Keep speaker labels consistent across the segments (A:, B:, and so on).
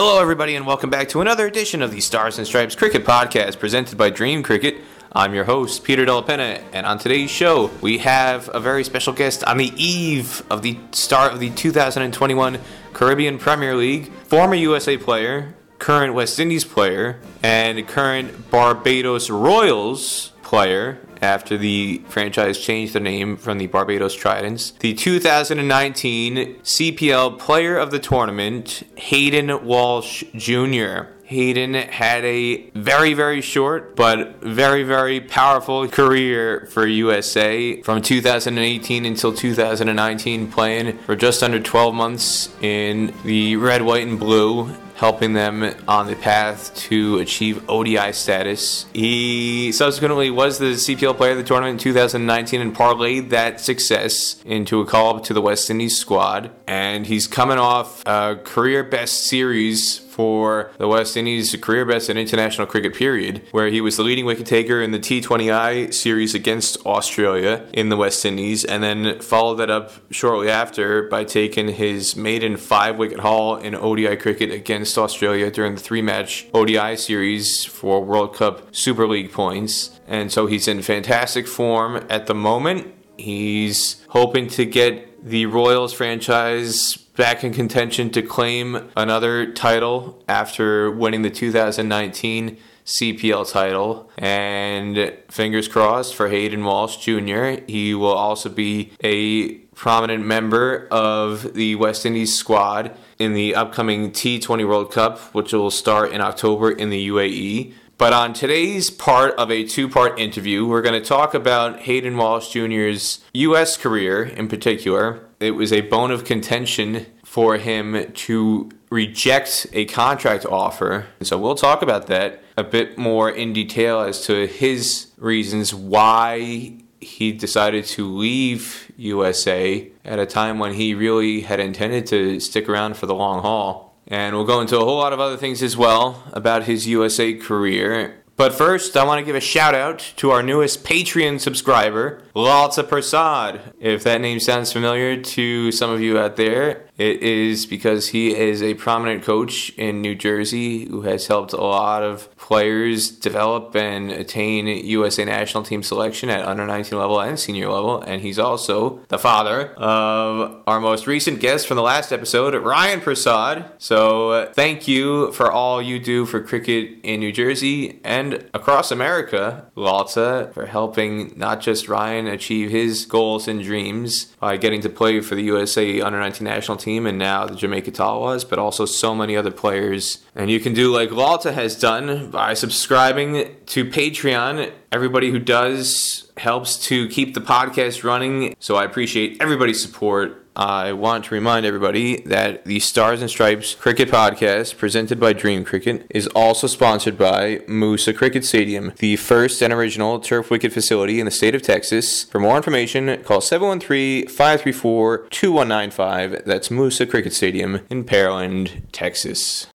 A: Hello, everybody, and welcome back to another edition of the Stars and Stripes Cricket Podcast presented by Dream Cricket. I'm your host, Peter Della Penna, and on today's show, we have a very special guest on the eve of the start of the 2021 Caribbean Premier League, former USA player, current West Indies player, and current Barbados Royals player after the franchise changed their name from the Barbados Tridents. The 2019 CPL Player of the Tournament, Hayden Walsh Jr. Hayden had a very, very short but very, very powerful career for USA from 2018 until 2019, playing for just under 12 months in the red, white, and blue helping them on the path to achieve ODI status. He subsequently was the CPL player of the tournament in 2019 and parlayed that success into a call up to the West Indies squad. And he's coming off a career best series for the West Indies career best in international cricket period, where he was the leading wicket taker in the T20I series against Australia in the West Indies, and then followed that up shortly after by taking his maiden five wicket haul in ODI cricket against Australia during the three match ODI series for World Cup Super League points. And so he's in fantastic form at the moment. He's hoping to get the Royals franchise back in contention to claim another title after winning the 2019 CPL title. And fingers crossed for Hayden Walsh Jr. He will also be a prominent member of the West Indies squad in the upcoming T20 World Cup, which will start in October in the UAE. But on today's part of a two part interview, we're going to talk about Hayden Walsh Jr.'s U.S. career in particular. It was a bone of contention for him to reject a contract offer. So we'll talk about that a bit more in detail as to his reasons why he decided to leave USA at a time when he really had intended to stick around for the long haul. And we'll go into a whole lot of other things as well about his USA career. But first, I want to give a shout out to our newest Patreon subscriber, Lalta Prasad. If that name sounds familiar to some of you out there, it is because he is a prominent coach in New Jersey who has helped a lot of players develop and attain USA national team selection at under 19 level and senior level. And he's also the father of our most recent guest from the last episode, Ryan Prasad. So uh, thank you for all you do for cricket in New Jersey and across America, Lalta, for helping not just Ryan achieve his goals and dreams by getting to play for the USA under 19 national team team and now the Jamaica Tallawahs, but also so many other players. And you can do like Lalta has done by subscribing to Patreon. Everybody who does helps to keep the podcast running. So I appreciate everybody's support. I want to remind everybody that the Stars and Stripes Cricket Podcast, presented by Dream Cricket, is also sponsored by Moosa Cricket Stadium, the first and original turf wicket facility in the state of Texas. For more information, call 713 534 2195. That's Moosa Cricket Stadium in Pearland, Texas.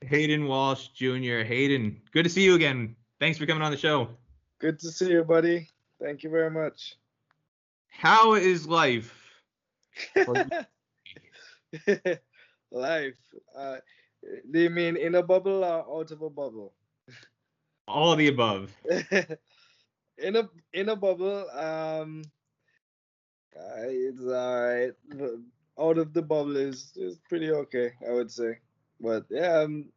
A: Hayden Walsh Jr. Hayden, good to see you again. Thanks for coming on the show.
B: Good to see you, buddy. Thank you very much.
A: How is life?
B: Life. Uh, do you mean in a bubble or out of a bubble?
A: All of the above.
B: in a in a bubble, um, uh, it's alright. Out of the bubble is is pretty okay, I would say. But yeah, I'm,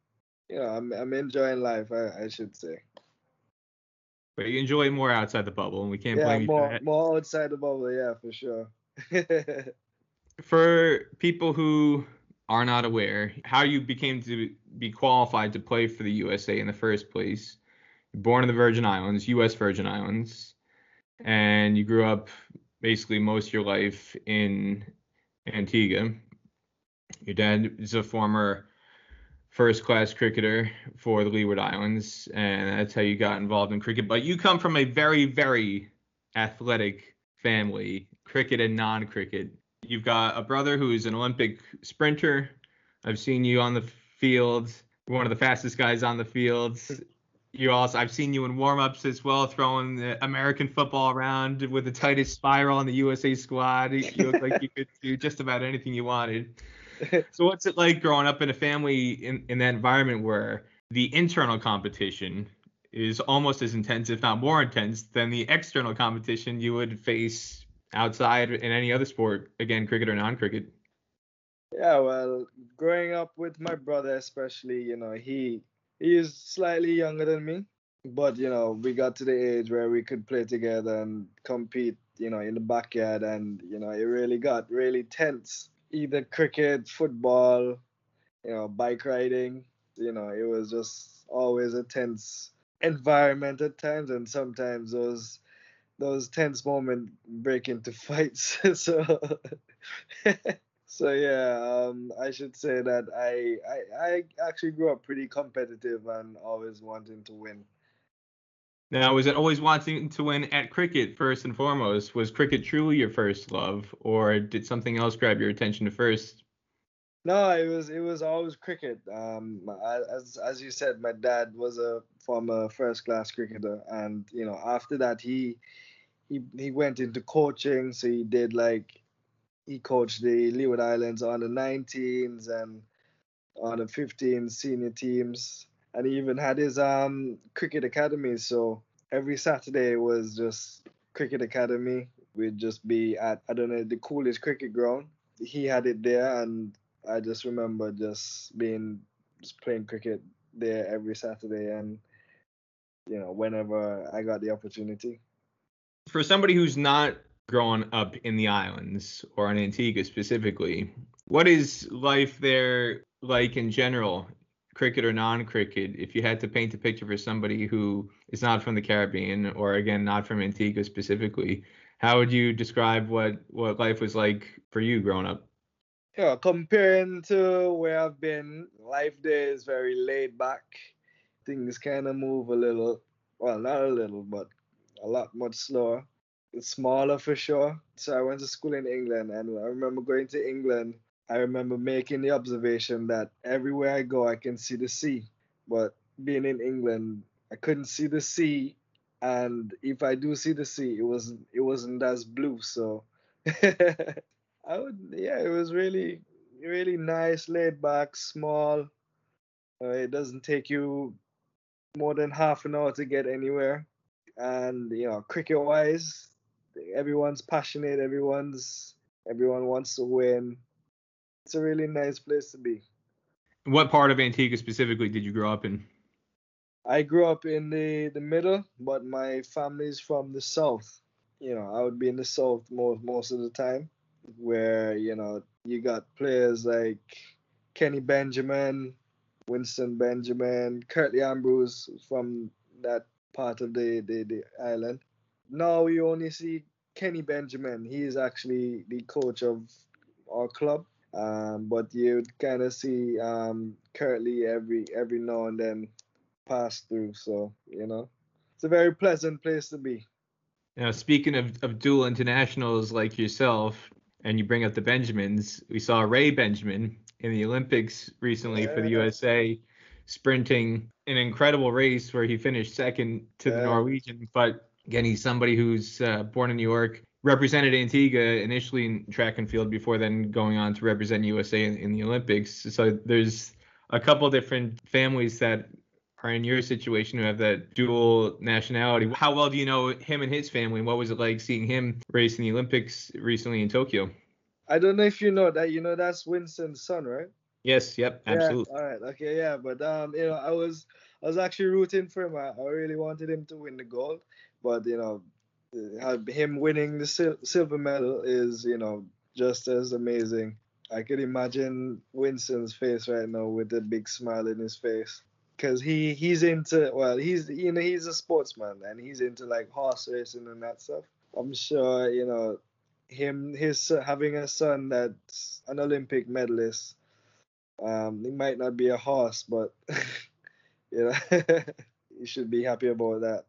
B: you know, I'm I'm enjoying life. I, I should say.
A: But you enjoy more outside the bubble, and we can't
B: yeah,
A: blame
B: more,
A: you for that.
B: more outside the bubble. Yeah, for sure.
A: for people who are not aware, how you became to be qualified to play for the USA in the first place. Born in the Virgin Islands, U.S. Virgin Islands, and you grew up basically most of your life in Antigua. Your dad is a former first class cricketer for the Leeward Islands, and that's how you got involved in cricket. But you come from a very, very athletic family, cricket and non cricket. You've got a brother who's an Olympic sprinter. I've seen you on the field, one of the fastest guys on the field. You also, I've seen you in warm-ups as well, throwing the American football around with the tightest spiral on the USA squad. You look like you could do just about anything you wanted. so what's it like growing up in a family in, in that environment where the internal competition is almost as intense, if not more intense, than the external competition you would face outside in any other sport, again, cricket or non-cricket?
B: Yeah, well, growing up with my brother, especially, you know, he he is slightly younger than me, but you know, we got to the age where we could play together and compete, you know, in the backyard, and you know, it really got really tense. Either cricket, football, you know, bike riding, you know, it was just always a tense environment at times, and sometimes those those tense moments break into fights. so so yeah, um, I should say that I, I I actually grew up pretty competitive and always wanting to win.
A: Now, was it always wanting to win at cricket first and foremost? Was cricket truly your first love, or did something else grab your attention first?
B: No, it was it was always cricket. Um, as as you said, my dad was a former first class cricketer, and you know after that he he he went into coaching. So he did like he coached the Leeward Islands on the 19s and on the 15 senior teams, and he even had his um cricket academy. So every Saturday was just cricket academy. We'd just be at I don't know the coolest cricket ground. He had it there, and I just remember just being just playing cricket there every Saturday and you know whenever I got the opportunity.
A: For somebody who's not growing up in the islands or in Antigua specifically, what is life there like in general, cricket or non-cricket? If you had to paint a picture for somebody who is not from the Caribbean or again not from Antigua specifically, how would you describe what what life was like for you growing up?
B: yeah, comparing to where I've been, life there is very laid back. Things kind of move a little, well, not a little, but a lot much slower. It's smaller for sure. So I went to school in England, and I remember going to England. I remember making the observation that everywhere I go, I can see the sea. But being in England, I couldn't see the sea, and if I do see the sea, it wasn't it wasn't as blue. So I would, yeah, it was really, really nice, laid back, small. Uh, it doesn't take you more than half an hour to get anywhere. And you know, cricket wise, everyone's passionate. Everyone's everyone wants to win. It's a really nice place to be.
A: What part of Antigua specifically did you grow up in?
B: I grew up in the the middle, but my family's from the south. You know, I would be in the south most most of the time where you know you got players like Kenny Benjamin, Winston Benjamin, Curtly Ambrose from that part of the, the, the island. Now you only see Kenny Benjamin. He is actually the coach of our club. Um, but you'd kind of see um, Curtly every every now and then pass through. So you know, it's a very pleasant place to be.
A: Now, speaking of, of dual internationals like yourself, and you bring up the Benjamins, we saw Rai Benjamin in the Olympics recently yeah. for the USA sprinting an incredible race where he finished second to yeah. the Norwegian. But again, he's somebody who's uh, born in New York, represented Antigua initially in track and field before then going on to represent USA in, in the Olympics. So there's a couple different families that are in your situation who have that dual nationality. How well do you know him and his family? And what was it like seeing him race in the Olympics recently in Tokyo?
B: I don't know if you know that. You know that's Winston's son, right?
A: Yes. Yep. Absolutely.
B: Yeah, all right. Okay. Yeah. But um, you know, I was I was actually rooting for him. I, I really wanted him to win the gold, but you know, him winning the sil- silver medal is you know just as amazing. I could imagine Winston's face right now with a big smile in his face because he he's into well he's you know he's a sportsman and he's into like horse racing and that stuff. I'm sure you know him his having a son that's an Olympic medalist. Um, he might not be a horse, but you know you should be happy about that.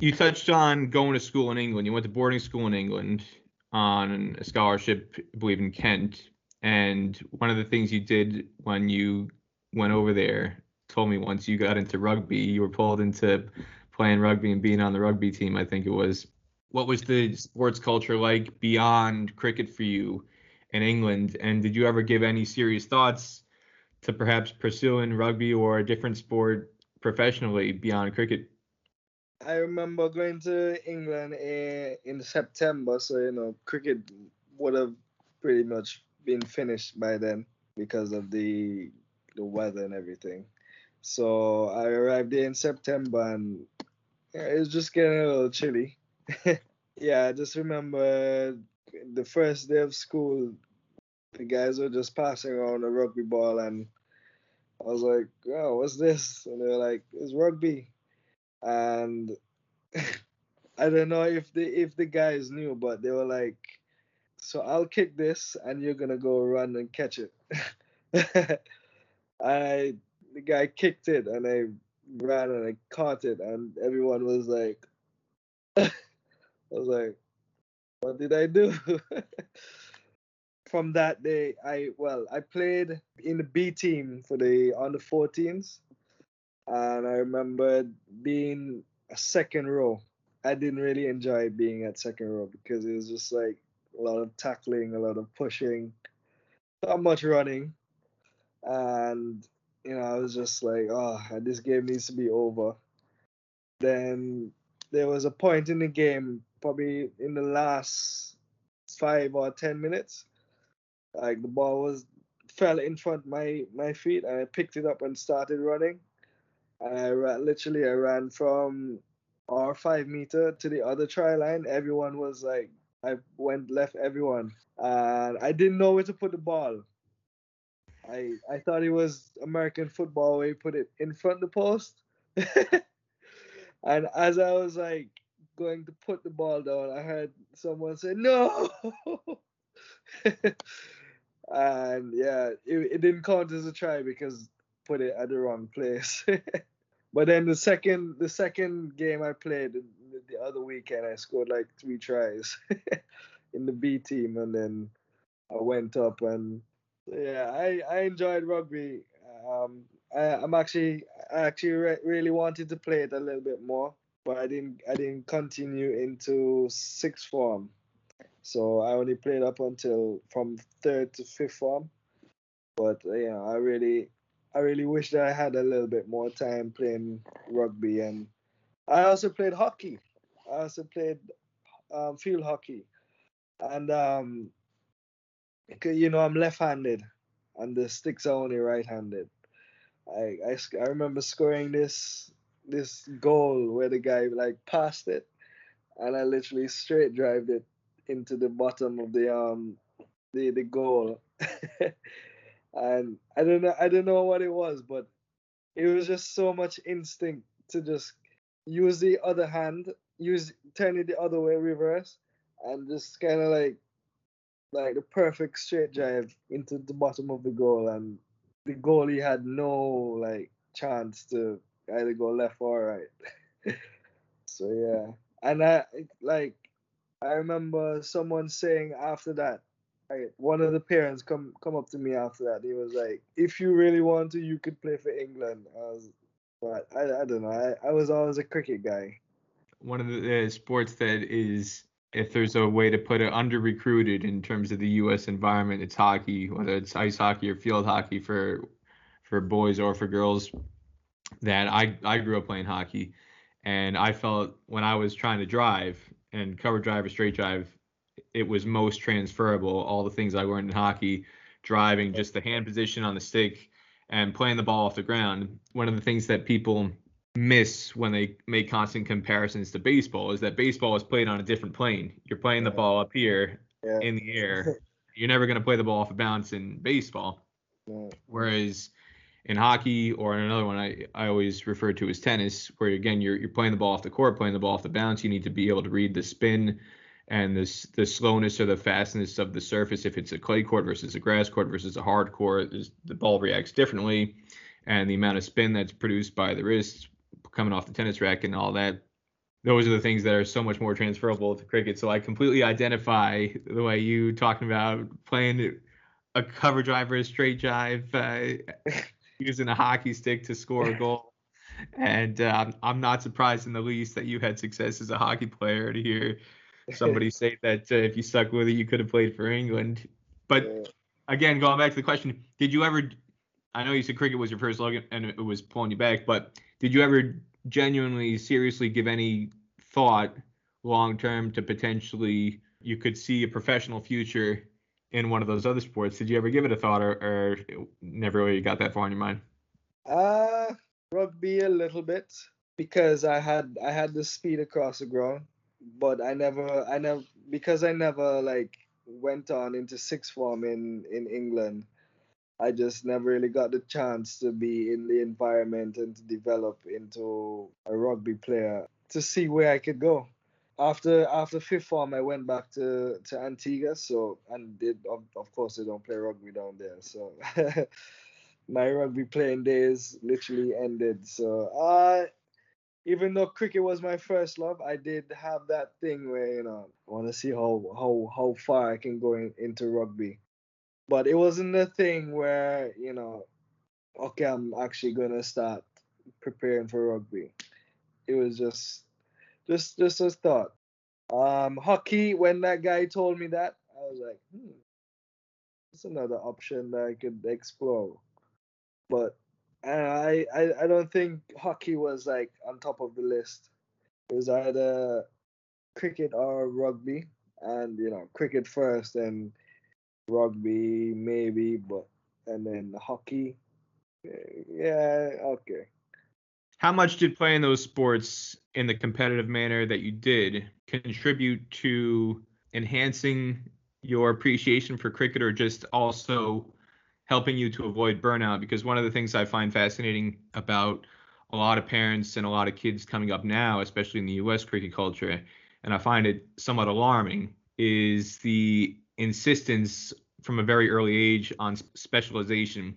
A: You touched on going to school in England. You went to boarding school in England on a scholarship, I believe in Kent. And one of the things you did when you went over there told me once you got into rugby, you were pulled into playing rugby and being on the rugby team, I think it was. What was the sports culture like beyond cricket for you in England. And did you ever give any serious thoughts to perhaps pursuing rugby or a different sport professionally beyond cricket?
B: I remember going to England in, September, so you know cricket would have pretty much been finished by then because of the the weather and everything. So I arrived there in September and it was just getting a little chilly. yeah, I just remember the first day of school, the guys were just passing around a rugby ball and I was like, oh, what's this? And they were like, it's rugby. And I don't know if the if the guys knew, but they were like, so I'll kick this and you're gonna go run and catch it. I the guy kicked it and I ran and I caught it and everyone was like I was like, what did I do? From that day, I well, I played in the B team for the under 14s, and I remember being a second row. I didn't really enjoy being at second row because it was just like a lot of tackling, a lot of pushing, not much running, and you know I was just like, oh, this game needs to be over. Then there was a point in the game, probably in the last five or ten minutes, like the ball was fell in front my my feet, and I picked it up and started running. And I literally I ran from our five meter to the other try line. Everyone was like, I went left everyone, and I didn't know where to put the ball. I I thought it was American football where you put it in front of the post. and as I was like going to put the ball down, I heard someone say no. and yeah, it, it didn't count as a try because put it at the wrong place. but then the second the second game I played the other weekend, I scored like three tries in the B team, and then I went up and yeah, I I enjoyed rugby. Um, I, I'm actually I actually re- really wanted to play it a little bit more, but I didn't I didn't continue into sixth form. So I only played up until from third to fifth form. But uh, yeah, I really I really wish that I had a little bit more time playing rugby and I also played hockey. I also played um, field hockey. And um you know I'm left-handed and the sticks are only right-handed. I, I, I remember scoring this this goal where the guy like passed it and I literally straight drived it into the bottom of the um the the goal. and I don't know I don't know what it was, but it was just so much instinct to just use the other hand, use turn it the other way, reverse, and just kind of like like the perfect straight drive into the bottom of the goal, and the goalie had no like chance to either go left or right. so yeah, and I like I remember someone saying after that, one of the parents come come up to me after that. He was like, "If you really want to, you could play for England." I was, but I, I don't know. I, I was always a cricket guy.
A: One of the uh, sports that is, if there's a way to put it, under recruited in terms of the U.S. environment, it's hockey, whether it's ice hockey or field hockey for for boys or for girls. That I I grew up playing hockey, and I felt when I was trying to drive and cover drive or straight drive, it was most transferable. All the things I learned in hockey, driving, just the hand position on the stick, and playing the ball off the ground. One of the things that people miss when they make constant comparisons to baseball is that baseball is played on a different plane. You're playing the ball up here yeah. in the air. You're never going to play the ball off a bounce in baseball. Yeah. Whereas in hockey or in another one I, I always refer to as tennis, where again you're you're playing the ball off the court, playing the ball off the bounce. You need to be able to read the spin and this the slowness or the fastness of the surface. If it's a clay court versus a grass court versus a hard court, the ball reacts differently, and the amount of spin that's produced by the wrist coming off the tennis racket and all that. Those are the things that are so much more transferable to cricket. So I completely identify the way you talking about playing a cover driver, a straight drive. Uh, using a hockey stick to score a goal. And um, I'm not surprised in the least that you had success as a hockey player to hear somebody say that uh, if you stuck with it, you could have played for England. But
B: Yeah.
A: again, going back to the question, did you ever? I know you said cricket was your first love and it was pulling you back, but did you ever genuinely, seriously give any thought long term to potentially you could see a professional future in one of those other sports? Did you ever give it a thought, or, or never really got that far in your mind?
B: Uh rugby a little bit because I had I had the speed across the ground, but I never I never because I never like went on into sixth form in in England. I just never really got the chance to be in the environment and to develop into a rugby player to see where I could go. After after fifth form, I went back to, to Antigua. So and did of, of course they don't play rugby down there. So my rugby playing days literally ended. So uh even though cricket was my first love, I did have that thing where you know I want to see how how how far I can go in, into rugby. But it wasn't a thing where you know, okay, I'm actually gonna start preparing for rugby. It was just just just a thought. Um, hockey. When that guy told me that, I was like, hmm, it's another option that I could explore. But I, I I don't think hockey was like on top of the list. It was either cricket or rugby, and you know cricket first, and rugby maybe, but and then hockey. Yeah, okay.
A: How much did playing those sports in the competitive manner that you did contribute to enhancing your appreciation for cricket or just also helping you to avoid burnout? Because one of the things I find fascinating about a lot of parents and a lot of kids coming up now, especially in the US cricket culture, and I find it somewhat alarming, is the insistence from a very early age on specialization.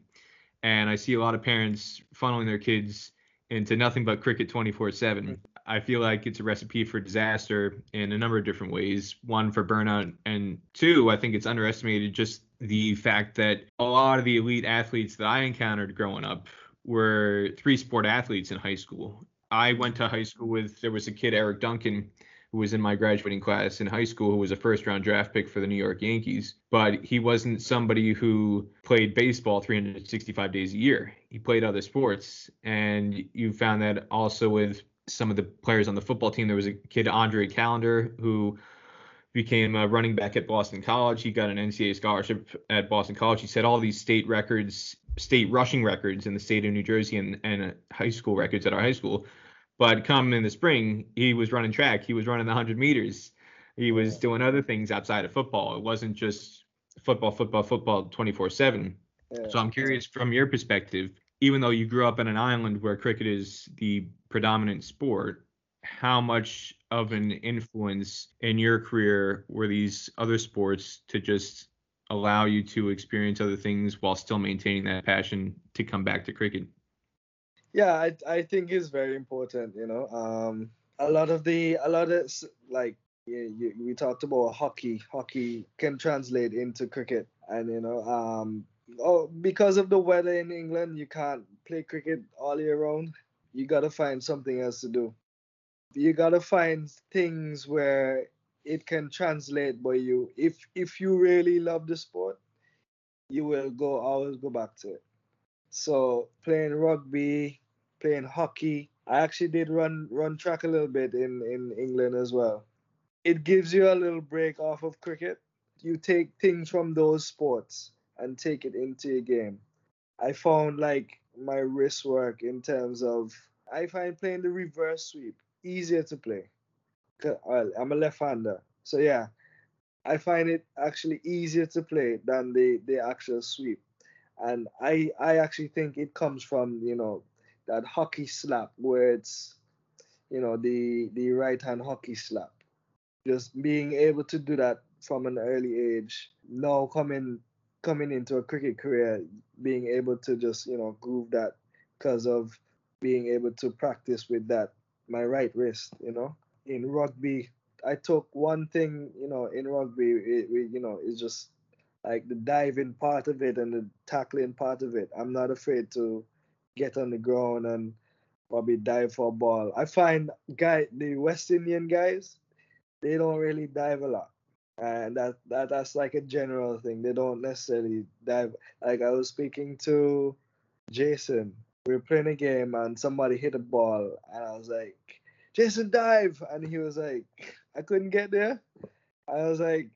A: And I see a lot of parents funneling their kids into nothing but cricket 24 7. Mm-hmm. I feel like it's a recipe for disaster in a number of different ways. One, for burnout, and two, I think it's underestimated just the fact that a lot of the elite athletes that I encountered growing up were three sport athletes in high school. I went to high school with, there was a kid, Eric Duncan, who was in my graduating class in high school, who was a first round draft pick for the New York Yankees. But he wasn't somebody who played baseball 365 days a year. He played other sports. And you found that also with some of the players on the football team. There was a kid, Andre Callender, who became a running back at Boston College. He got an NCAA scholarship at Boston College. He set all these state records, state rushing records in the state of New Jersey and, and high school records at our high school. But come in the spring, he was running track. He was running the 100 meters. He was doing other things outside of football. It wasn't just football, football, football 24 7. So I'm curious from your perspective, even though you grew up in an island where cricket is the predominant sport, how much of an influence in your career were these other sports to just allow you to experience other things while still maintaining that passion to come back to cricket?
B: Yeah I, I think it's very important you know um a lot of the a lot of like you, we talked about hockey hockey can translate into cricket and you know um oh because of the weather in england you can't play cricket all year round. You gotta find something else to do. You gotta find things where it can translate by you. If if you really love the sport you will go always go back to it. So playing rugby, playing hockey. I actually did run run track a little bit in in England as well. It gives you a little break off of cricket. You take things from those sports and take it into your game. I found like my wrist work in terms of I find playing the reverse sweep easier to play. I'm a left-hander, so yeah, I find it actually easier to play than the the actual sweep and I I actually think it comes from you know that hockey slap where it's you know the the right hand hockey slap. Just being able to do that from an early age. Now coming coming into a cricket career, being able to just you know groove that because of being able to practice with that my right wrist. You know in rugby. I took one thing, you know, in rugby, it, it, you know, it's just like the diving part of it and the tackling part of it. I'm not afraid to get on the ground and probably dive for a ball. I find guy the West Indian guys, they don't really dive a lot. and that, that that's like a general thing. They don't necessarily dive. Like I was speaking to Jason. We were playing a game and somebody hit a ball, and I was like, "Jason, dive!" And he was like, "I couldn't get there." I was like,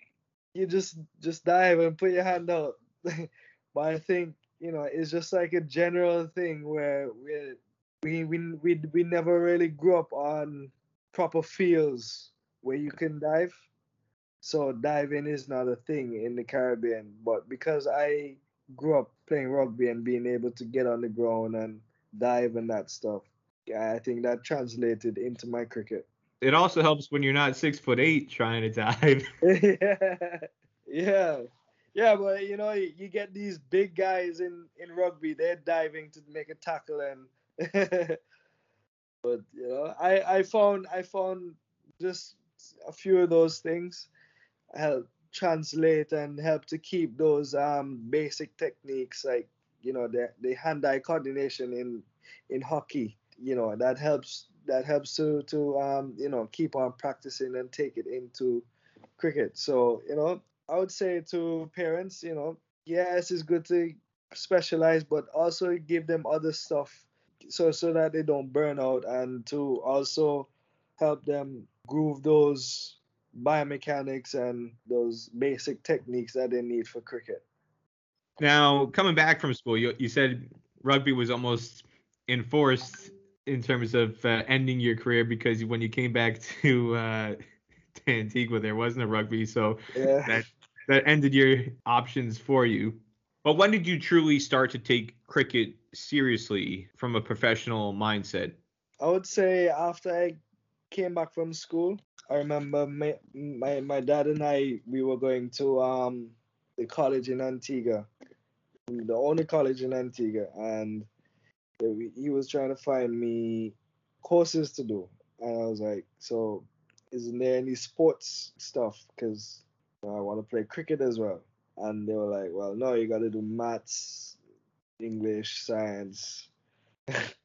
B: "You just just dive and put your hand out." but I think you know it's just like a general thing where we we we we, we never really grew up on proper fields where you can dive so diving is not a thing in the Caribbean. But because I grew up playing rugby and being able to get on the ground and dive and that stuff, I think that translated into my cricket.
A: It also helps when you're not six foot eight trying to dive.
B: yeah, yeah, yeah. But you know, you get these big guys in in rugby. They're diving to make a tackle, and but you know, I I found I found just a few of those things help translate and help to keep those um, basic techniques like you know the the hand-eye coordination in in hockey you know that helps that helps to to um, you know keep on practicing and take it into cricket so you know i would say to parents you know yes it's good to specialize but also give them other stuff so so that they don't burn out and to also help them groove those biomechanics and those basic techniques that they need for cricket.
A: Now, coming back from school, you, you said rugby was almost enforced in terms of uh, ending your career because when you came back to uh, to Antigua, there wasn't a rugby, so yeah. that that ended your options for you. But when did you truly start to take cricket seriously from a professional mindset?
B: I would say after I came back from school, I remember my, my my dad and I we were going to um the college in Antigua, the only college in Antigua, and he was trying to find me courses to do, and I was like, so isn't there any sports stuff? Because I want to play cricket as well. And they were like, well, no, you got to do maths, English, science.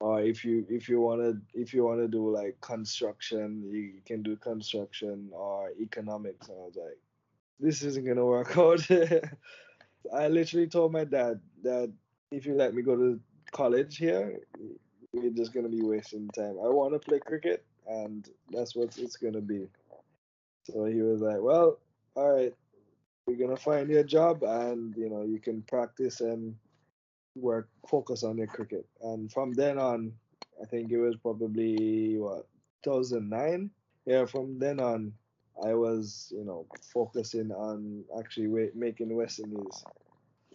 B: or if you if you want to if you want to do like construction you can do construction or economics and i was like this isn't gonna work out i literally told my dad that if you let me go to college here we're just gonna be wasting time i want to play cricket and that's what it's gonna be so he was like well all right we're gonna find you a job and you know you can practice and work focus on your cricket. And from then on, I think it was probably what 2009. Yeah, from then on, I was you know focusing on actually making West Indies.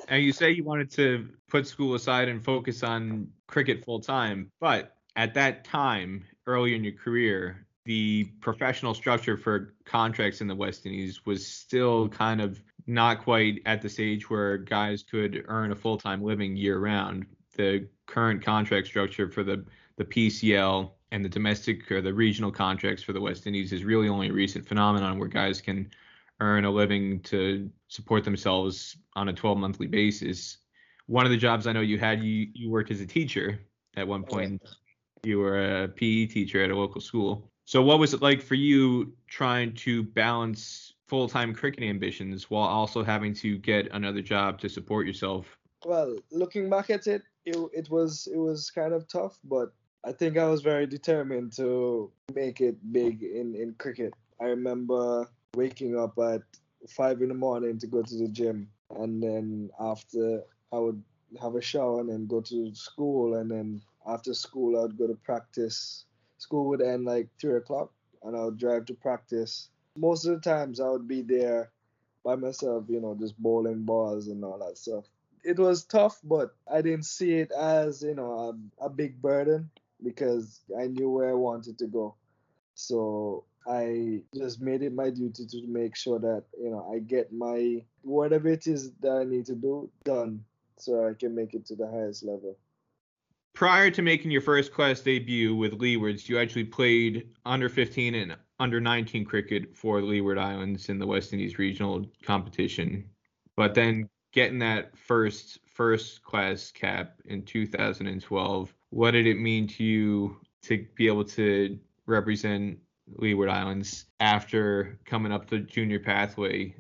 A: And you say you wanted to put school aside and focus on cricket full time, but at that time, early in your career, the professional structure for contracts in the West Indies was still kind of not quite at the stage where guys could earn a full time living year round. The current contract structure for the, the PCL and the domestic or the regional contracts for the West Indies is really only a recent phenomenon where guys can earn a living to support themselves on a 12 monthly basis. One of the jobs I know you had, you, you worked as a teacher at one oh, point. You were a PE teacher at a local school. So, what was it like for you trying to balance full time cricket ambitions while also having to get another job to support yourself?
B: Well, looking back at it, it, it was it was kind of tough, but I think I was very determined to make it big in, in cricket. I remember waking up at five in the morning to go to the gym, and then after I would have a shower and then go to school, and then after school I would go to practice. School would end like three o'clock, and I would drive to practice most of the times I would be there by myself, you know, just bowling balls and all that stuff. It was tough, but I didn't see it as, you know, a, a big burden because I knew where I wanted to go. So I just made it my duty to make sure that, you know, I get my whatever it is that I need to do done so I can make it to the highest level.
A: Prior to making your first class debut with Leewards, you actually played under 15 and under 19 cricket for Leeward Islands in the West Indies regional competition, but then getting that first first class cap in 2012, what did it mean to you to be able to represent Leeward Islands after coming up the junior pathway?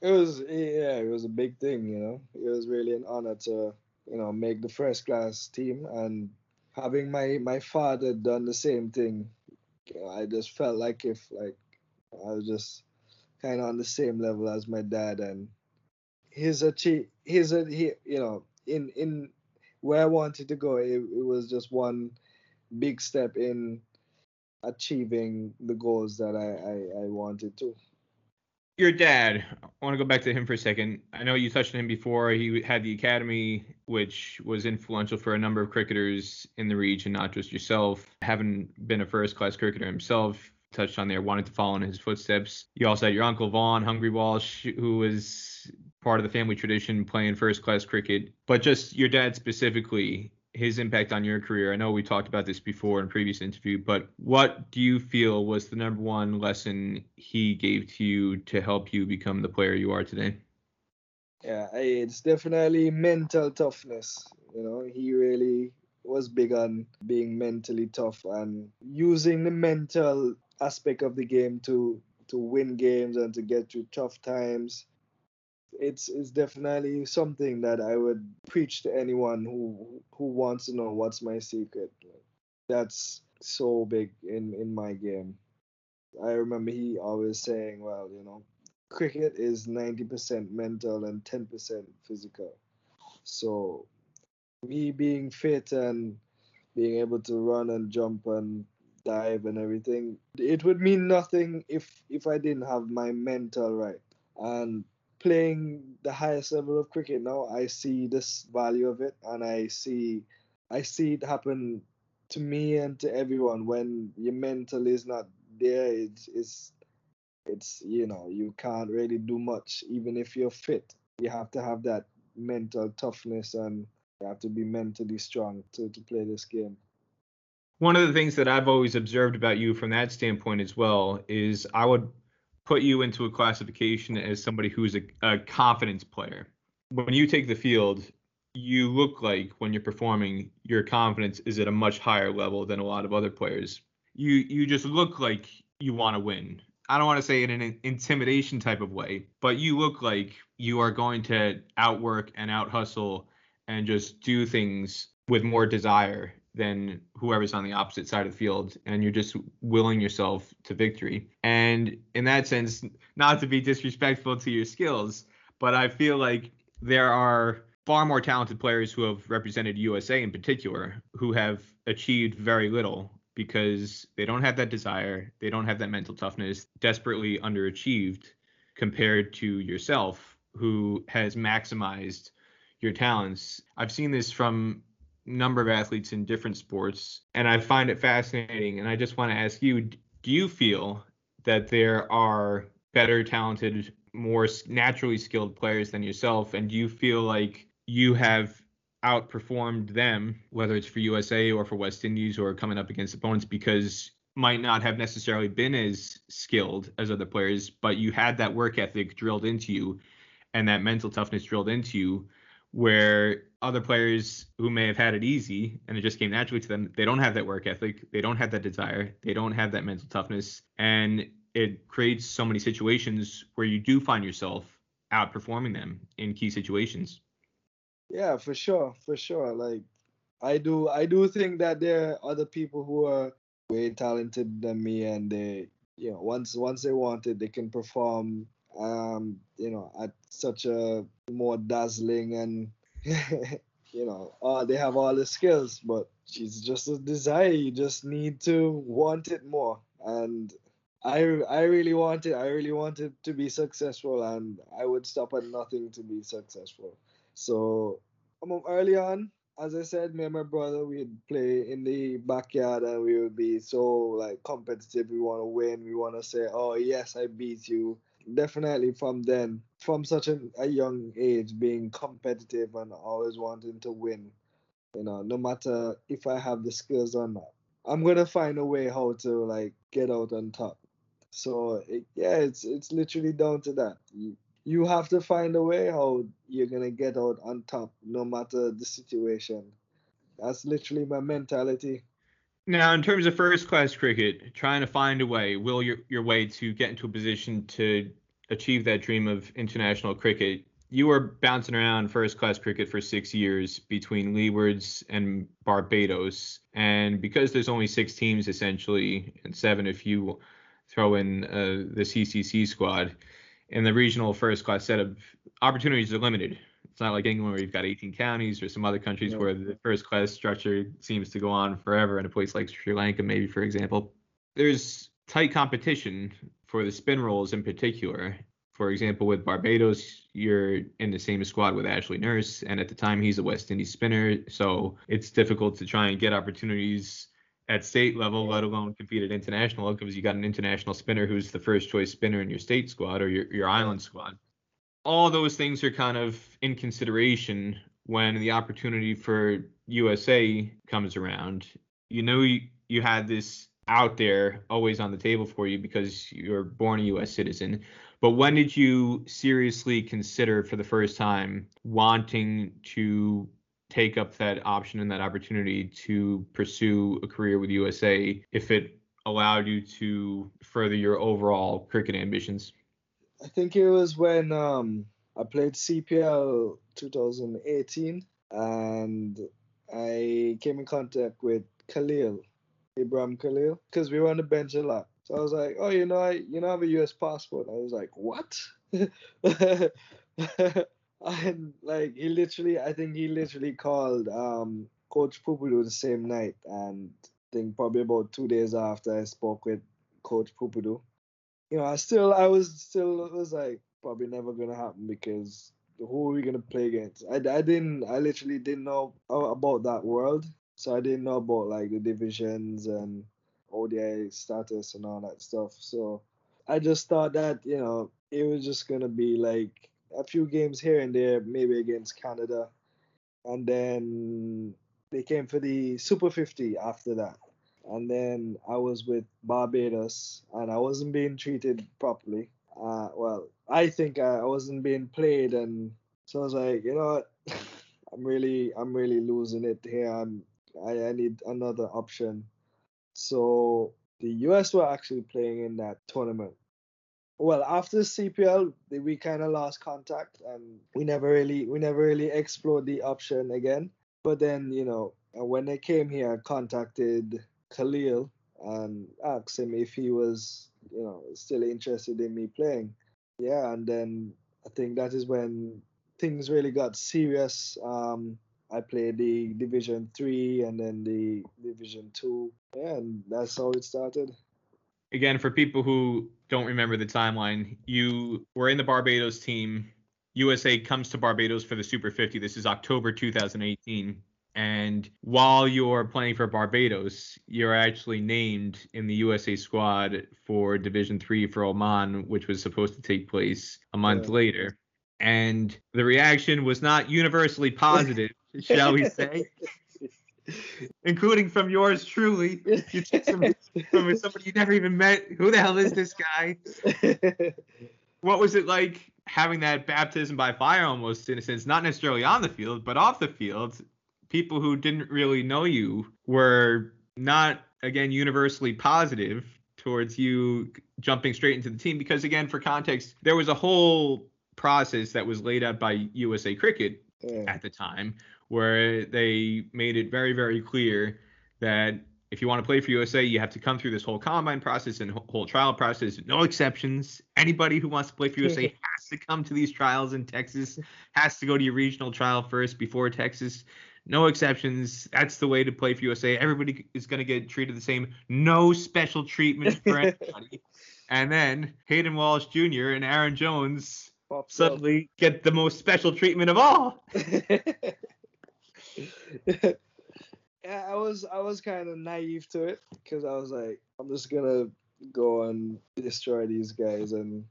B: It was yeah, it was a big thing, you know. It was really an honor to, you know, make the first class team and having my my father done the same thing. I just felt like if like I was just kind of on the same level as my dad and his achieve his he you know in in where I wanted to go it, it was just one big step in achieving the goals that I, I, I wanted to.
A: Your dad, I want to go back to him for a second. I know you touched on him before. He had the academy, which was influential for a number of cricketers in the region, not just yourself. Having been a first class cricketer himself, touched on there, wanted to follow in his footsteps. You also had your uncle Vaughn, Hungry Walsh, who was part of the family tradition playing first class cricket. But just your dad specifically, his impact on your career. I know we talked about this before in previous interview, but what do you feel was the number one lesson he gave to you to help you become the player you are today?
B: Yeah, it's definitely mental toughness. You know, he really was big on being mentally tough and using the mental aspect of the game to to win games and to get through tough times it's it's definitely something that I would preach to anyone who who wants to know what's my secret. That's so big in in my game. I remember he always saying, well, you know, cricket is 90% mental and 10% physical. So me being fit and being able to run and jump and dive and everything, it would mean nothing if if I didn't have my mental right. And playing the highest level of cricket now, I see this value of it, and I see, I see it happen to me and to everyone when your mental is not there. It's, it's, it's you know, you can't really do much even if you're fit. You have to have that mental toughness and you have to be mentally strong to, to play this game.
A: One of the things that I've always observed about you from that standpoint as well is I would put you into a classification as somebody who's a, a confidence player. When you take the field, you look like when you're performing, your confidence is at a much higher level than a lot of other players. You you just look like you want to win. I don't want to say in an intimidation type of way, but you look like you are going to outwork and out hustle and just do things with more desire than whoever's on the opposite side of the field and you're just willing yourself to victory. And in that sense not to be disrespectful to your skills but i feel like there are far more talented players who have represented usa in particular who have achieved very little because they don't have that desire they don't have that mental toughness desperately underachieved compared to yourself who has maximized your talents. I've seen this from number of athletes in different sports, and I find it fascinating. And I just want to ask you: Do you feel that there are better talented, more naturally skilled players than yourself, and do you feel like you have outperformed them, whether it's for USA or for West Indies or coming up against opponents, because might not have necessarily been as skilled as other players, but you had that work ethic drilled into you and that mental toughness drilled into you where other players who may have had it easy and it just came naturally to them, they don't have that work ethic, they don't have that desire, they don't have that mental toughness, and it creates so many situations where you do find yourself outperforming them in key situations.
B: Yeah, for sure, for sure. Like I do I do think that there are other people who are way talented than me and they you know once once they want it they can perform um, you know, at such a more dazzling and you know, uh, they have all the skills, but she's just a desire. You just need to want it more. And I I really wanted I really wanted to be successful, and I would stop at nothing to be successful. So um, early on, as I said, me and my brother we'd play in the backyard, and we would be so like competitive. We want to win. We want to say, "Oh yes, I beat you." Definitely from then, from such a, a young age, being competitive and always wanting to win. You know, no matter if I have the skills or not, I'm gonna find a way how to like get out on top. So it, yeah, it's it's literally down to that. You, you have to find a way how you're gonna get out on top, no matter the situation. That's literally my mentality.
A: Now, in terms of first class cricket, trying to find a way, will your, your way to get into a position to achieve that dream of international cricket, you were bouncing around first class cricket for six years between Leewards and Barbados. And because there's only six teams essentially, and seven if you throw in uh, the CCC squad, in the regional first class setup, opportunities are limited. It's not like England where you've got 18 counties or some other countries where the first class structure seems to go on forever in a place like Sri Lanka, maybe, for example. There's tight competition for the spin roles in particular. For example, with Barbados, you're in the same squad with Ashley Nurse, and at the time he's a West Indies spinner, so it's difficult to try and get opportunities at state level, let alone compete at international level, because you got an international spinner who's the first choice spinner in your state squad or your, your island squad. All those things are kind of in consideration when the opportunity for USA comes around. You know you, you had this out there always on the table for you because you're born a US citizen. But when did you seriously consider for the first time wanting to take up that option and that opportunity to pursue a career with USA if it allowed you to further your overall cricket ambitions?
B: I think it was when um, I played CPL 2018 and I came in contact with Khalil, Ibrahim Khalil, because we were on the bench a lot. So I was like, oh, you know, I you know I have a U.S. passport. I was like, what? and like he literally, I think he literally called um, Coach Pubudu the same night, and I think probably about two days after I spoke with Coach Pubudu. You know, I still, I was still, it was like probably never gonna happen because who are we gonna play against? I, I didn't, I literally didn't know about that world, so I didn't know about like the divisions and ODI status and all that stuff. So I just thought that you know it was just gonna be like a few games here and there, maybe against Canada, and then they came for the Super 50 after that. And then I was with Barbados, and I wasn't being treated properly. Uh, well, I think I wasn't being played, and so I was like, you know what, I'm really, I'm really losing it here. I'm, I, I need another option. So the US were actually playing in that tournament. Well, after CPL, we kind of lost contact, and we never really, we never really explored the option again. But then, you know, when they came here, I contacted Khalil and asked him if he was, you know, still interested in me playing. Yeah, and then I think that is when things really got serious. Um, I played the Division Three and then the Division Two, yeah, and that's how it started.
A: Again, for people who don't remember the timeline, you were in the Barbados team. USA comes to Barbados for the Super 50. This is October 2018. And while you're playing for Barbados, you're actually named in the USA squad for Division Three for Oman, which was supposed to take place a month yeah. later. And the reaction was not universally positive shall we say? Including from yours truly. You took some from somebody you never even met. Who the hell is this guy? what was it like having that baptism by fire almost in a sense, not necessarily on the field, but off the field? People who didn't really know you were not again universally positive towards you jumping straight into the team because again for context there was a whole process that was laid out by USA Cricket yeah. at the time where they made it very, very clear that if you want to play for USA, you have to come through this whole combine process and whole trial process. No exceptions. Anybody who wants to play for USA has to come to these trials in Texas, has to go to your regional trial first before Texas. No exceptions. That's the way to play for USA. Everybody is going to get treated the same. No special treatment for anybody. and then Hayden Walsh Jr. and Aaron Jones suddenly up. get the most special treatment of all.
B: yeah, I was I was kind of naive to it because I was like, I'm just gonna go and destroy these guys and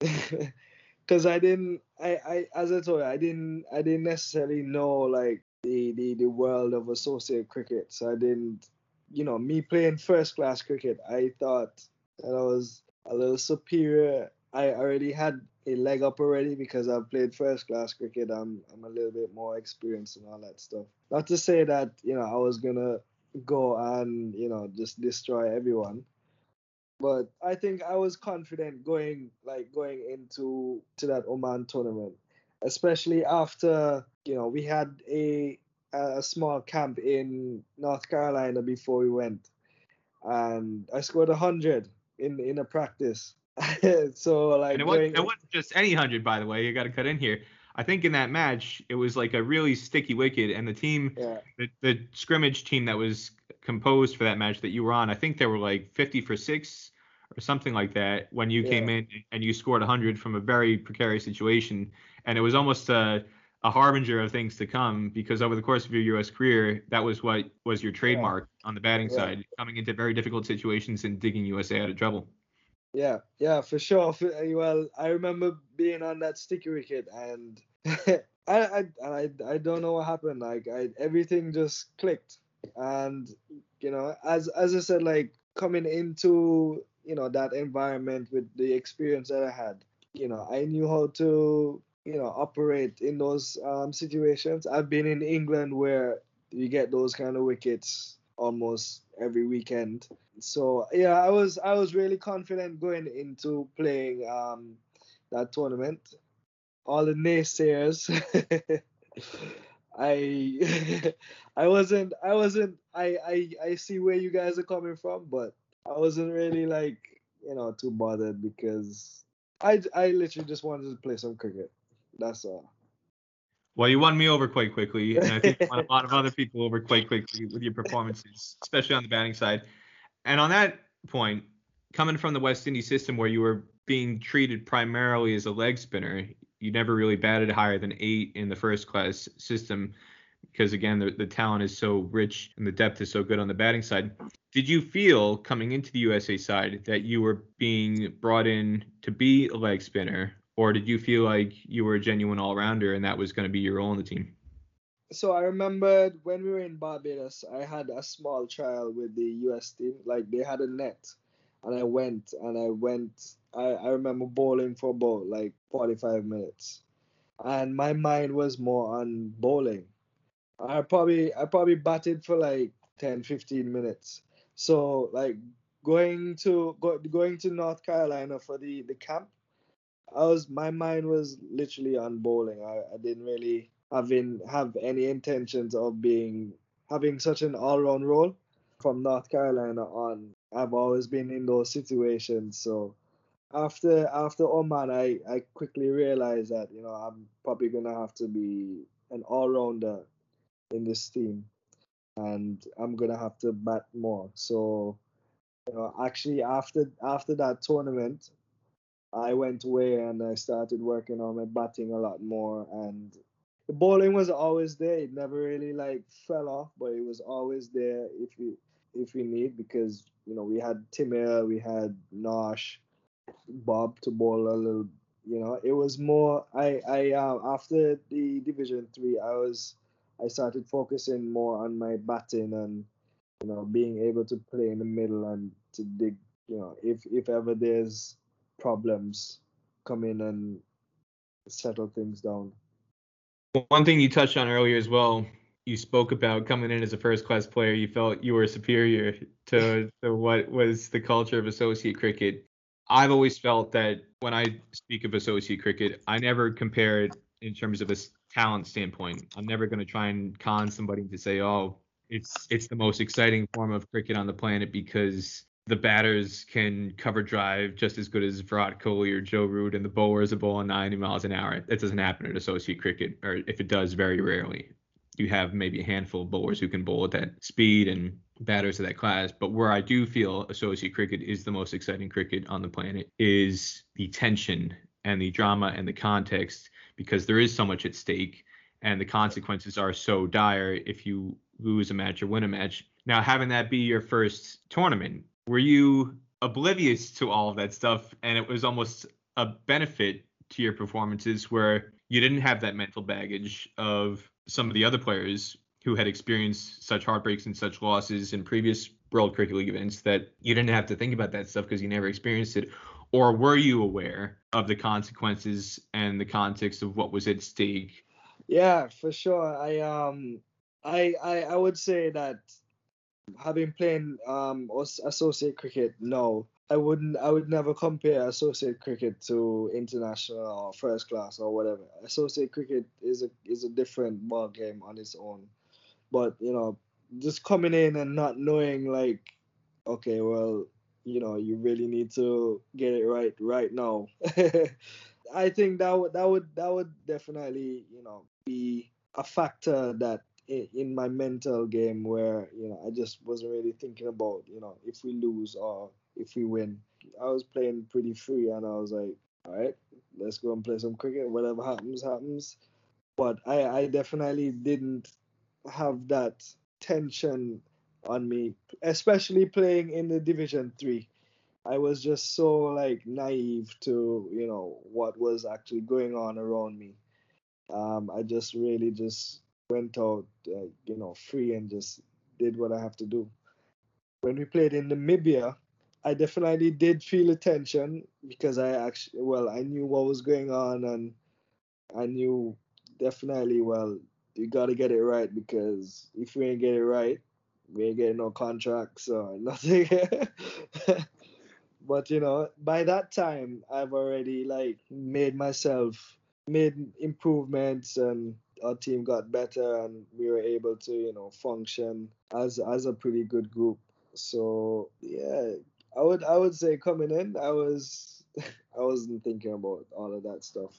B: because I didn't I, I as I told you I didn't I didn't necessarily know like the, the the world of associate cricket. So I didn't you know me playing first class cricket I thought that I was a little superior. I already had a leg up already because I've played first class cricket. I'm I'm a little bit more experienced and all that stuff. Not to say that you know I was gonna go and you know just destroy everyone. But I think I was confident going like going into to that Oman tournament, especially after you know we had a a small camp in North Carolina before we went, and I scored hundred in in a practice. so like
A: and it, wasn't, it wasn't just any hundred, by the way. You got to cut in here. I think in that match it was like a really sticky wicket, and the team,
B: yeah.
A: the, the scrimmage team that was composed for that match that you were on, I think they were like 50 for six or something like that when you yeah. came in and you scored 100 from a very precarious situation, and it was almost a a harbinger of things to come because over the course of your U.S. career, that was what was your trademark yeah. on the batting side, coming into very difficult situations and digging USA out of trouble.
B: Yeah, yeah, for sure. Well, I remember being on that sticky wicket, and I, I, I, I don't know what happened. Like, I, everything just clicked, and you know, as as I said, like coming into you know that environment with the experience that I had, you know, I knew how to you know operate in those um, situations. I've been in England where you get those kind of wickets almost every weekend. So yeah, I was I was really confident going into playing um, that tournament. All the naysayers, I I wasn't I wasn't I, I I see where you guys are coming from, but I wasn't really like you know too bothered because I I literally just wanted to play some cricket. That's all.
A: Well, you won me over quite quickly, and I think you won a lot of other people over quite quickly with your performances, especially on the batting side. And on that point, coming from the West Indies system where you were being treated primarily as a leg spinner, you never really batted higher than eight in the first class system because again the, the talent is so rich and the depth is so good on the batting side. Did you feel coming into the USA side that you were being brought in to be a leg spinner or did you feel like you were a genuine all rounder and that was going to be your role on the team?
B: So I remembered when we were in Barbados, I had a small trial with the US team. Like they had a net, and I went and I went. I, I remember bowling for about like 45 minutes, and my mind was more on bowling. I probably I probably batted for like 10, 15 minutes. So like going to go, going to North Carolina for the the camp I was my mind was literally on bowling. I, I didn't really having have any intentions of being having such an all round role from North Carolina on. I've always been in those situations. So after after Oman I, I quickly realized that, you know, I'm probably gonna have to be an all rounder in this team. And I'm gonna have to bat more. So you know, actually after after that tournament, I went away and I started working on my batting a lot more and the bowling was always there. It never really like fell off, but it was always there if we if we need because you know we had Timil, we had Nosh, Bob to bowl a little. You know, it was more. I I uh, after the Division Three, I was I started focusing more on my batting and you know being able to play in the middle and to dig. You know, if if ever there's problems come in and settle things down.
A: One thing you touched on earlier as well, you spoke about coming in as a first class player, you felt you were superior to, to what was the culture of associate cricket. I've always felt that when I speak of associate cricket, I never compare it in terms of a talent standpoint. I'm never going to try and con somebody to say, oh, it's it's the most exciting form of cricket on the planet because the batters can cover drive just as good as Virat Kohli or Joe Root, and the bowlers are bowling 90 miles an hour. That doesn't happen at associate cricket, or if it does, very rarely. You have maybe a handful of bowlers who can bowl at that speed and batters of that class. But where I do feel associate cricket is the most exciting cricket on the planet is the tension and the drama and the context because there is so much at stake and the consequences are so dire if you lose a match or win a match. Now, having that be your first tournament were you oblivious to all of that stuff and it was almost a benefit to your performances where you didn't have that mental baggage of some of the other players who had experienced such heartbreaks and such losses in previous World Cricket League events that you didn't have to think about that stuff because you never experienced it? Or were you aware of the consequences and the context of what was at stake?
B: Yeah, for sure. I um I I, I would say that having played um associate cricket no I wouldn't I would never compare associate cricket to international or first class or whatever. Associate cricket is a is a different ball game on its own. But you know, just coming in and not knowing like, okay, well, you know, you really need to get it right right now. I think that would that would that would definitely you know be a factor that in my mental game where you know I just wasn't really thinking about you know if we lose or if we win. I was playing pretty free and I was like, all right, let's go and play some cricket. Whatever happens, happens. But I, I definitely didn't have that tension on me, especially playing in the Division Three. I was just so like naive to you know what was actually going on around me. Um, I just really just went out, uh, you know, free and just did what I have to do. When we played in Namibia, I definitely did feel a tension because I actually, well, I knew what was going on and I knew definitely, well, you got to get it right because if we ain't get it right, we ain't getting no contracts or nothing. but you know, by that time, I've already like made myself made improvements and our team got better and we were able to you know function as as a pretty good group so yeah I would I would say coming in, I was I wasn't thinking about all of that stuff.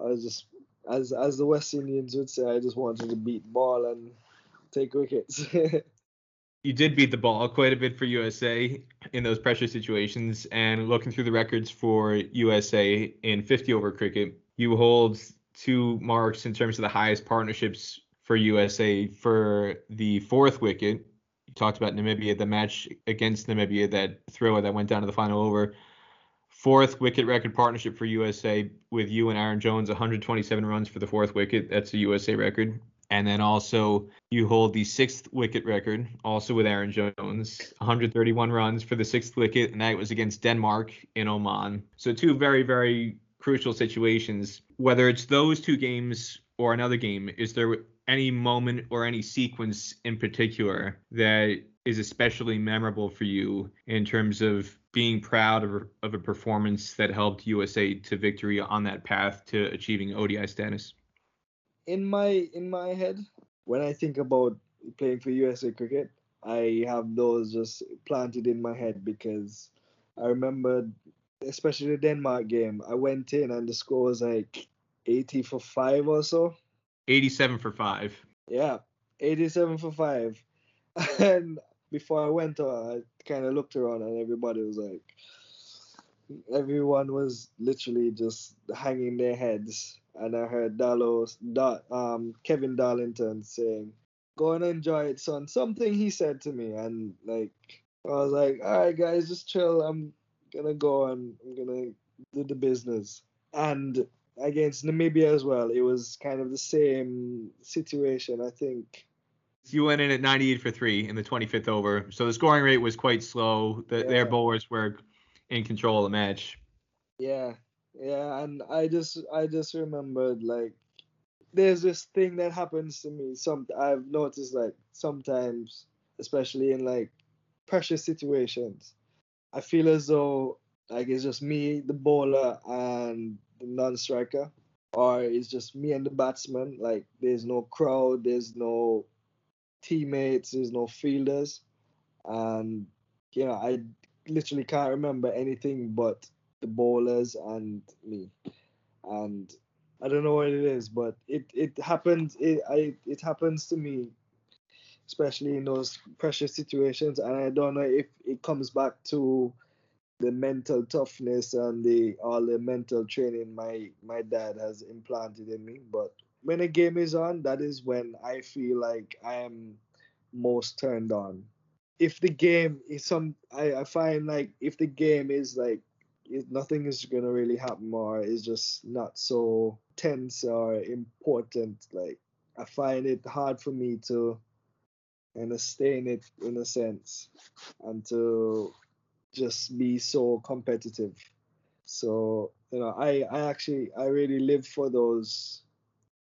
B: I was just as as the West Indians would say, I just wanted to beat ball and take wickets.
A: you did beat the ball quite a bit for USA in those pressure situations. And looking through the records for USA in 50 over cricket, you hold two marks in terms of the highest partnerships for USA for the fourth wicket You talked about Namibia, the match against Namibia, that thrower that went down to the final over. Fourth wicket record partnership for USA with you and Aaron Jones, 127 runs for the fourth wicket. That's a USA record. And then also you hold the sixth wicket record, also with Aaron Jones, 131 runs for the sixth wicket, and that was against Denmark in Oman. So two very, very crucial situations. Whether it's those two games or another game, is there any moment or any sequence in particular that is especially memorable for you in terms of being proud of, of a performance that helped USA to victory on that path to achieving ODI status?
B: In my in my head, when I think about playing for USA cricket, I have those just planted in my head because I remember, especially the Denmark game, I went in and the score was like 80 for five or so.
A: 87 for five.
B: Yeah, 87 for five. And before I went on, I kind of looked around and everybody was like, everyone was literally just hanging their heads. And I heard Dallos, da, um, Kevin Darlington saying, go and enjoy it, son. Something he said to me. And like, I was like, all right, guys, just chill. I'm to go and I'm to do the business. And against Namibia as well. It was kind of the same situation, I think.
A: You went in at 98 for three in the 25th over, so the scoring rate was quite slow. The, yeah. Their bowlers were in control of the match.
B: Yeah, yeah, and I just I just remembered like there's this thing that happens to me. Some I've noticed like sometimes, especially in like pressure situations, I feel as though like it's just me, the bowler, and the non-striker, or it's just me and the batsman. Like there's no crowd, there's no teammates, there's no fielders, and you know I literally can't remember anything but the bowlers and me, and I don't know what it is, but it it happens. It I it happens to me, especially in those pressure situations, and I don't know if it comes back to the mental toughness and the all the mental training my my dad has implanted in me. But when a game is on, that is when I feel like I am most turned on. If the game is some, I, I find like if the game is like if nothing is gonna really happen or is just not so tense or important, like I find it hard for me to kind of stay in it in a sense and to just be so competitive. So you know, I I actually I really live for those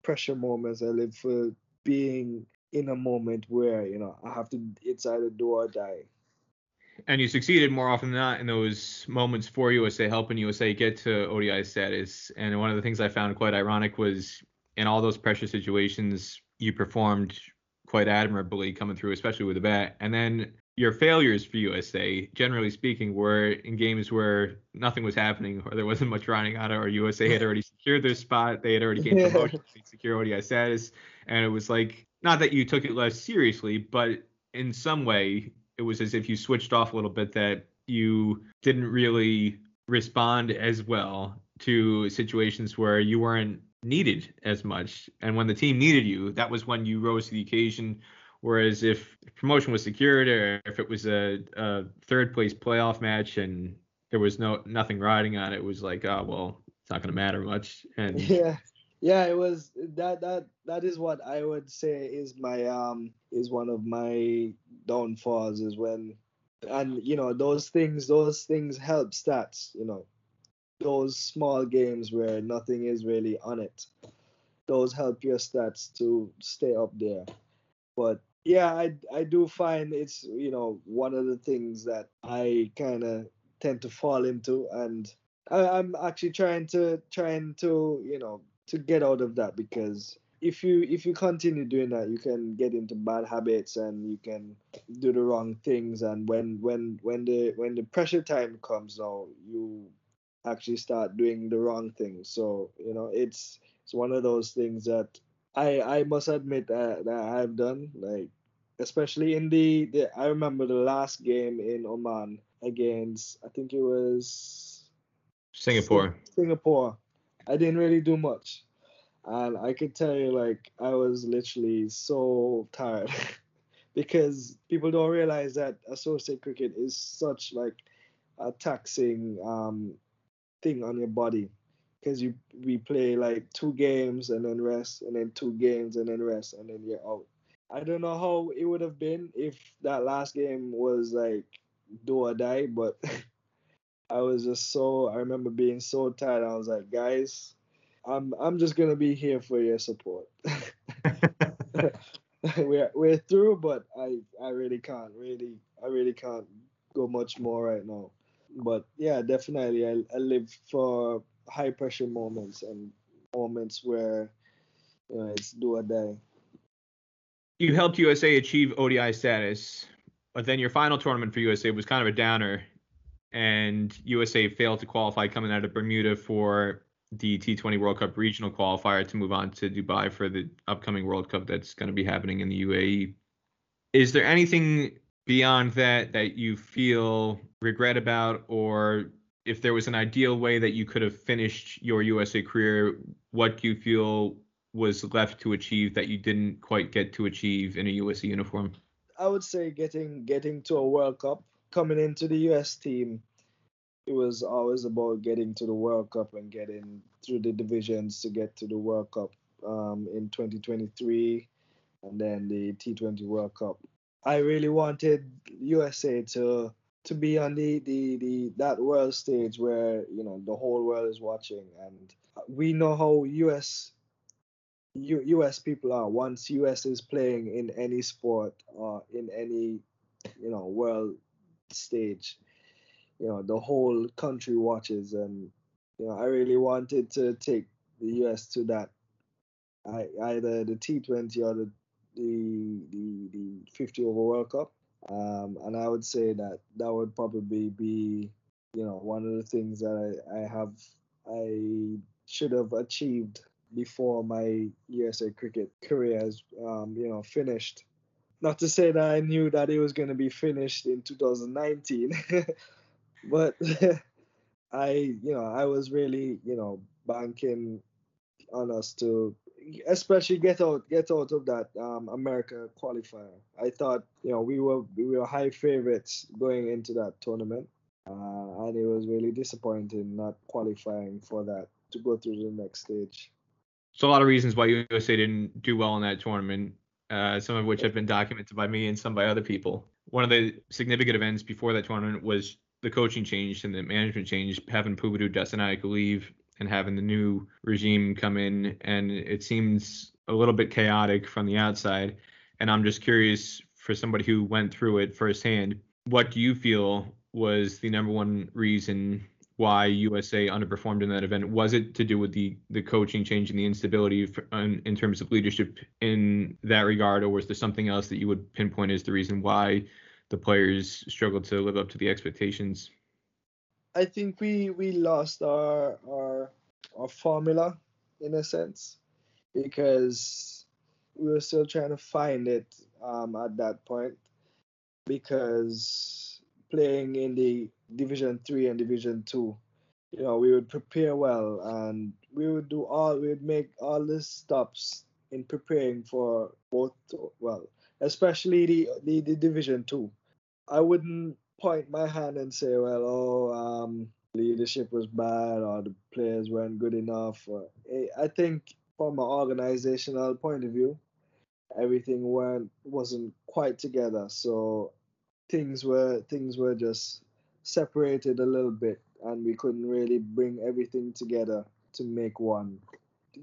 B: pressure moments. I live for being in a moment where you know I have to it's either do or die.
A: And you succeeded more often than not in those moments for USA, helping USA get to ODI status. And one of the things I found quite ironic was in all those pressure situations, you performed quite admirably coming through, especially with the bat. And then your failures for USA, generally speaking, were in games where nothing was happening or there wasn't much running out of, or USA had already secured their spot, they had already gained promotion, they secure ODI status, and it was like not that you took it less seriously, but in some way it was as if you switched off a little bit that you didn't really respond as well to situations where you weren't needed as much. And when the team needed you, that was when you rose to the occasion. Whereas if promotion was secured or if it was a, a third place playoff match and there was no nothing riding on it, it was like, oh well, it's not going to matter much. And
B: yeah, yeah, it was that that that is what I would say is my um is one of my downfalls is when and you know those things those things help stats you know those small games where nothing is really on it those help your stats to stay up there. But yeah i i do find it's you know one of the things that i kind of tend to fall into and I, i'm actually trying to trying to you know to get out of that because if you if you continue doing that you can get into bad habits and you can do the wrong things and when when when the when the pressure time comes now you actually start doing the wrong things. So you know, it's it's one of those things that I I must admit that, that I've done. Like especially in the, the I remember the last game in Oman against I think it was
A: Singapore.
B: Singapore. I didn't really do much. And I could tell you like I was literally so tired because people don't realize that associate cricket is such like a taxing um, thing on your body because you we play like two games and then rest and then two games and then rest and then you're out. I don't know how it would have been if that last game was like do or die, but I was just so I remember being so tired. I was like, guys, I'm I'm just gonna be here for your support. we're we're through, but I I really can't really I really can't go much more right now but yeah, definitely, I, I live for high pressure moments and moments where you know it's do or die.
A: You helped USA achieve ODI status, but then your final tournament for USA was kind of a downer, and USA failed to qualify coming out of Bermuda for the T20 World Cup regional qualifier to move on to Dubai for the upcoming World Cup that's going to be happening in the UAE. Is there anything beyond that that you feel regret about or if there was an ideal way that you could have finished your USA career, what do you feel was left to achieve that you didn't quite get to achieve in a USA uniform?
B: I would say getting getting to a World Cup, coming into the US team, it was always about getting to the World Cup and getting through the divisions to get to the World Cup um, in 2023 and then the T20 World Cup I really wanted USA to to be on the, the, the that world stage where you know the whole world is watching. And we know how US U, US people are once US is playing in any sport or in any you know world stage you know the whole country watches. And you know I really wanted to take the US to that I, either the T20 or the the the the 50 over World Cup. Um, and I would say that that would probably be, you know, one of the things that I, I have I should have achieved before my USA cricket career has, um, you know, finished. Not to say that I knew that it was going to be finished in 2019, but I, you know, I was really, you know, banking on us to especially get out get out of that um, America qualifier. I thought you know we were we were high favorites going into that tournament, uh, and it was really disappointing not qualifying for that to go through the next stage.
A: So a lot of reasons why USA didn't do well in that tournament, uh, some of which have been documented by me and some by other people. One of the significant events before that tournament was the coaching change and the management change, having Pubudu Dassanayake leave and having the new regime come in, and it seems a little bit chaotic from the outside. And I'm just curious for somebody who went through it firsthand, what do you feel was the number one reason why USA underperformed in that event? Was it to do with the the coaching change and the instability for, in, in terms of leadership in that regard, or was there something else that you would pinpoint as the reason why the players struggled to live up to the expectations?
B: I think we we lost our our our formula in a sense because we were still trying to find it um, at that point because playing in the division 3 and division 2 you know we would prepare well and we would do all we would make all the stops in preparing for both well especially the the, the division 2 i wouldn't point my hand and say well oh um leadership was bad or the players weren't good enough or, eh, i think from an organizational point of view everything weren't wasn't quite together. So things were things were just separated a little bit and we couldn't really bring everything together to make one.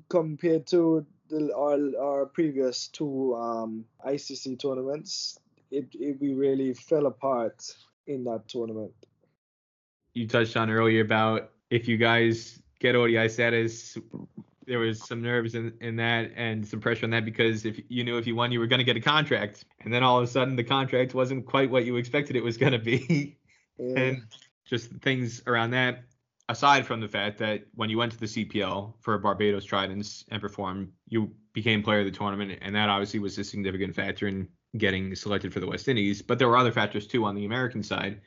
B: Compared to the, our, our previous two um, ICC tournaments it, it we really fell apart in that tournament.
A: You touched on earlier about if you guys get ODI status there was some nerves in, in that and some pressure on that because if you knew if you won you were going to get a contract. And then all of a sudden the contract wasn't quite what you expected it was going to be. Yeah. and just things around that aside from the fact that when you went to the CPL for Barbados Tridents and performed you became player of the tournament and that obviously was a significant factor in getting selected for the West Indies but there were other factors too on the American side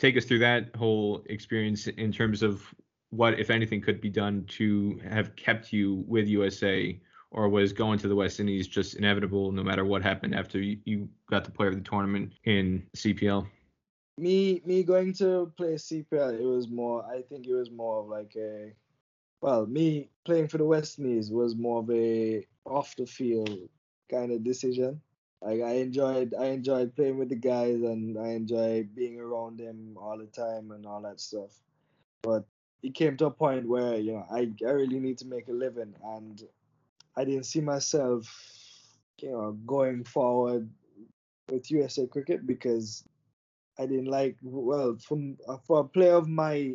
A: take us through that whole experience in terms of what, if anything, could be done to have kept you with USA, or was going to the West Indies just inevitable no matter what happened after you, got the player of the tournament in CPL?
B: Me, me going to play CPL, it was more. I think it was more of like a, well, me playing for the West Indies was more of a off the field kind of decision. Like I enjoyed, I enjoyed playing with the guys, and I enjoy being around them all the time and all that stuff. But it came to a point where you know I, I really need to make a living and I didn't see myself you know going forward with USA cricket because I didn't like well from for a player of my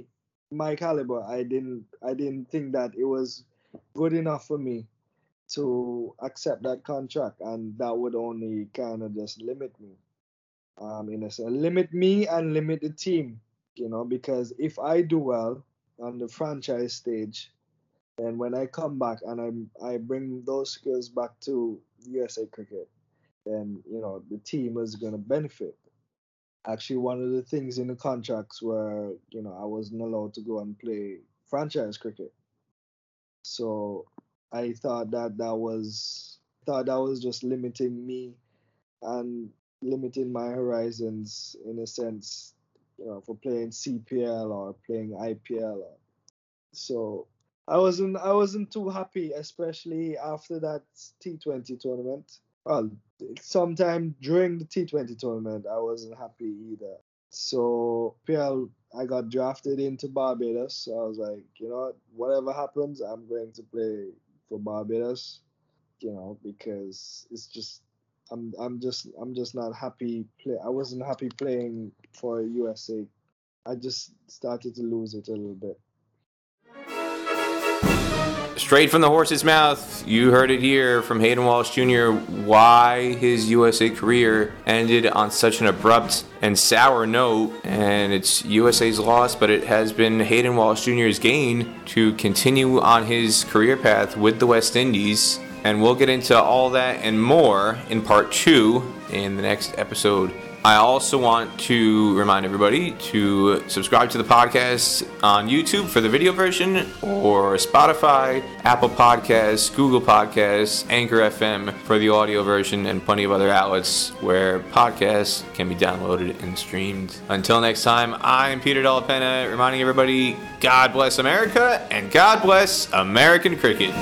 B: my caliber I didn't I didn't think that it was good enough for me to accept that contract and that would only kind of just limit me um in a sense limit me and limit the team you know because if I do well on the franchise stage. And when I come back and I I bring those skills back to USA Cricket, then you know the team is gonna benefit. Actually, one of the things in the contracts were you know I wasn't allowed to go and play franchise cricket. So I thought that that was thought that was just limiting me and limiting my horizons in a sense you know, for playing CPL or playing IPL. So I wasn't I wasn't too happy, especially after that T20 tournament. Well, sometime during the T20 tournament, I wasn't happy either. So PL, I got drafted into Barbados. So I was like, you know, whatever happens, I'm going to play for Barbados. You know, because it's just I'm I'm just I'm just not happy play I wasn't happy playing for USA. I just started to lose it a little bit.
C: Straight from the horse's mouth, you heard it here from Hayden Walsh Jr. why his USA career ended on such an abrupt and sour note. And it's USA's loss, but it has been Hayden Walsh Jr.'s gain to continue on his career path with the West Indies and we'll get into all that and more in part two in the next episode. I also want to remind everybody to subscribe to the podcast on YouTube for the video version or Spotify, Apple Podcasts, Google Podcasts, Anchor FM for the audio version, and plenty of other outlets where podcasts can be downloaded and streamed. Until next time, I'm Peter Della Penna reminding everybody God bless America and God bless American cricket.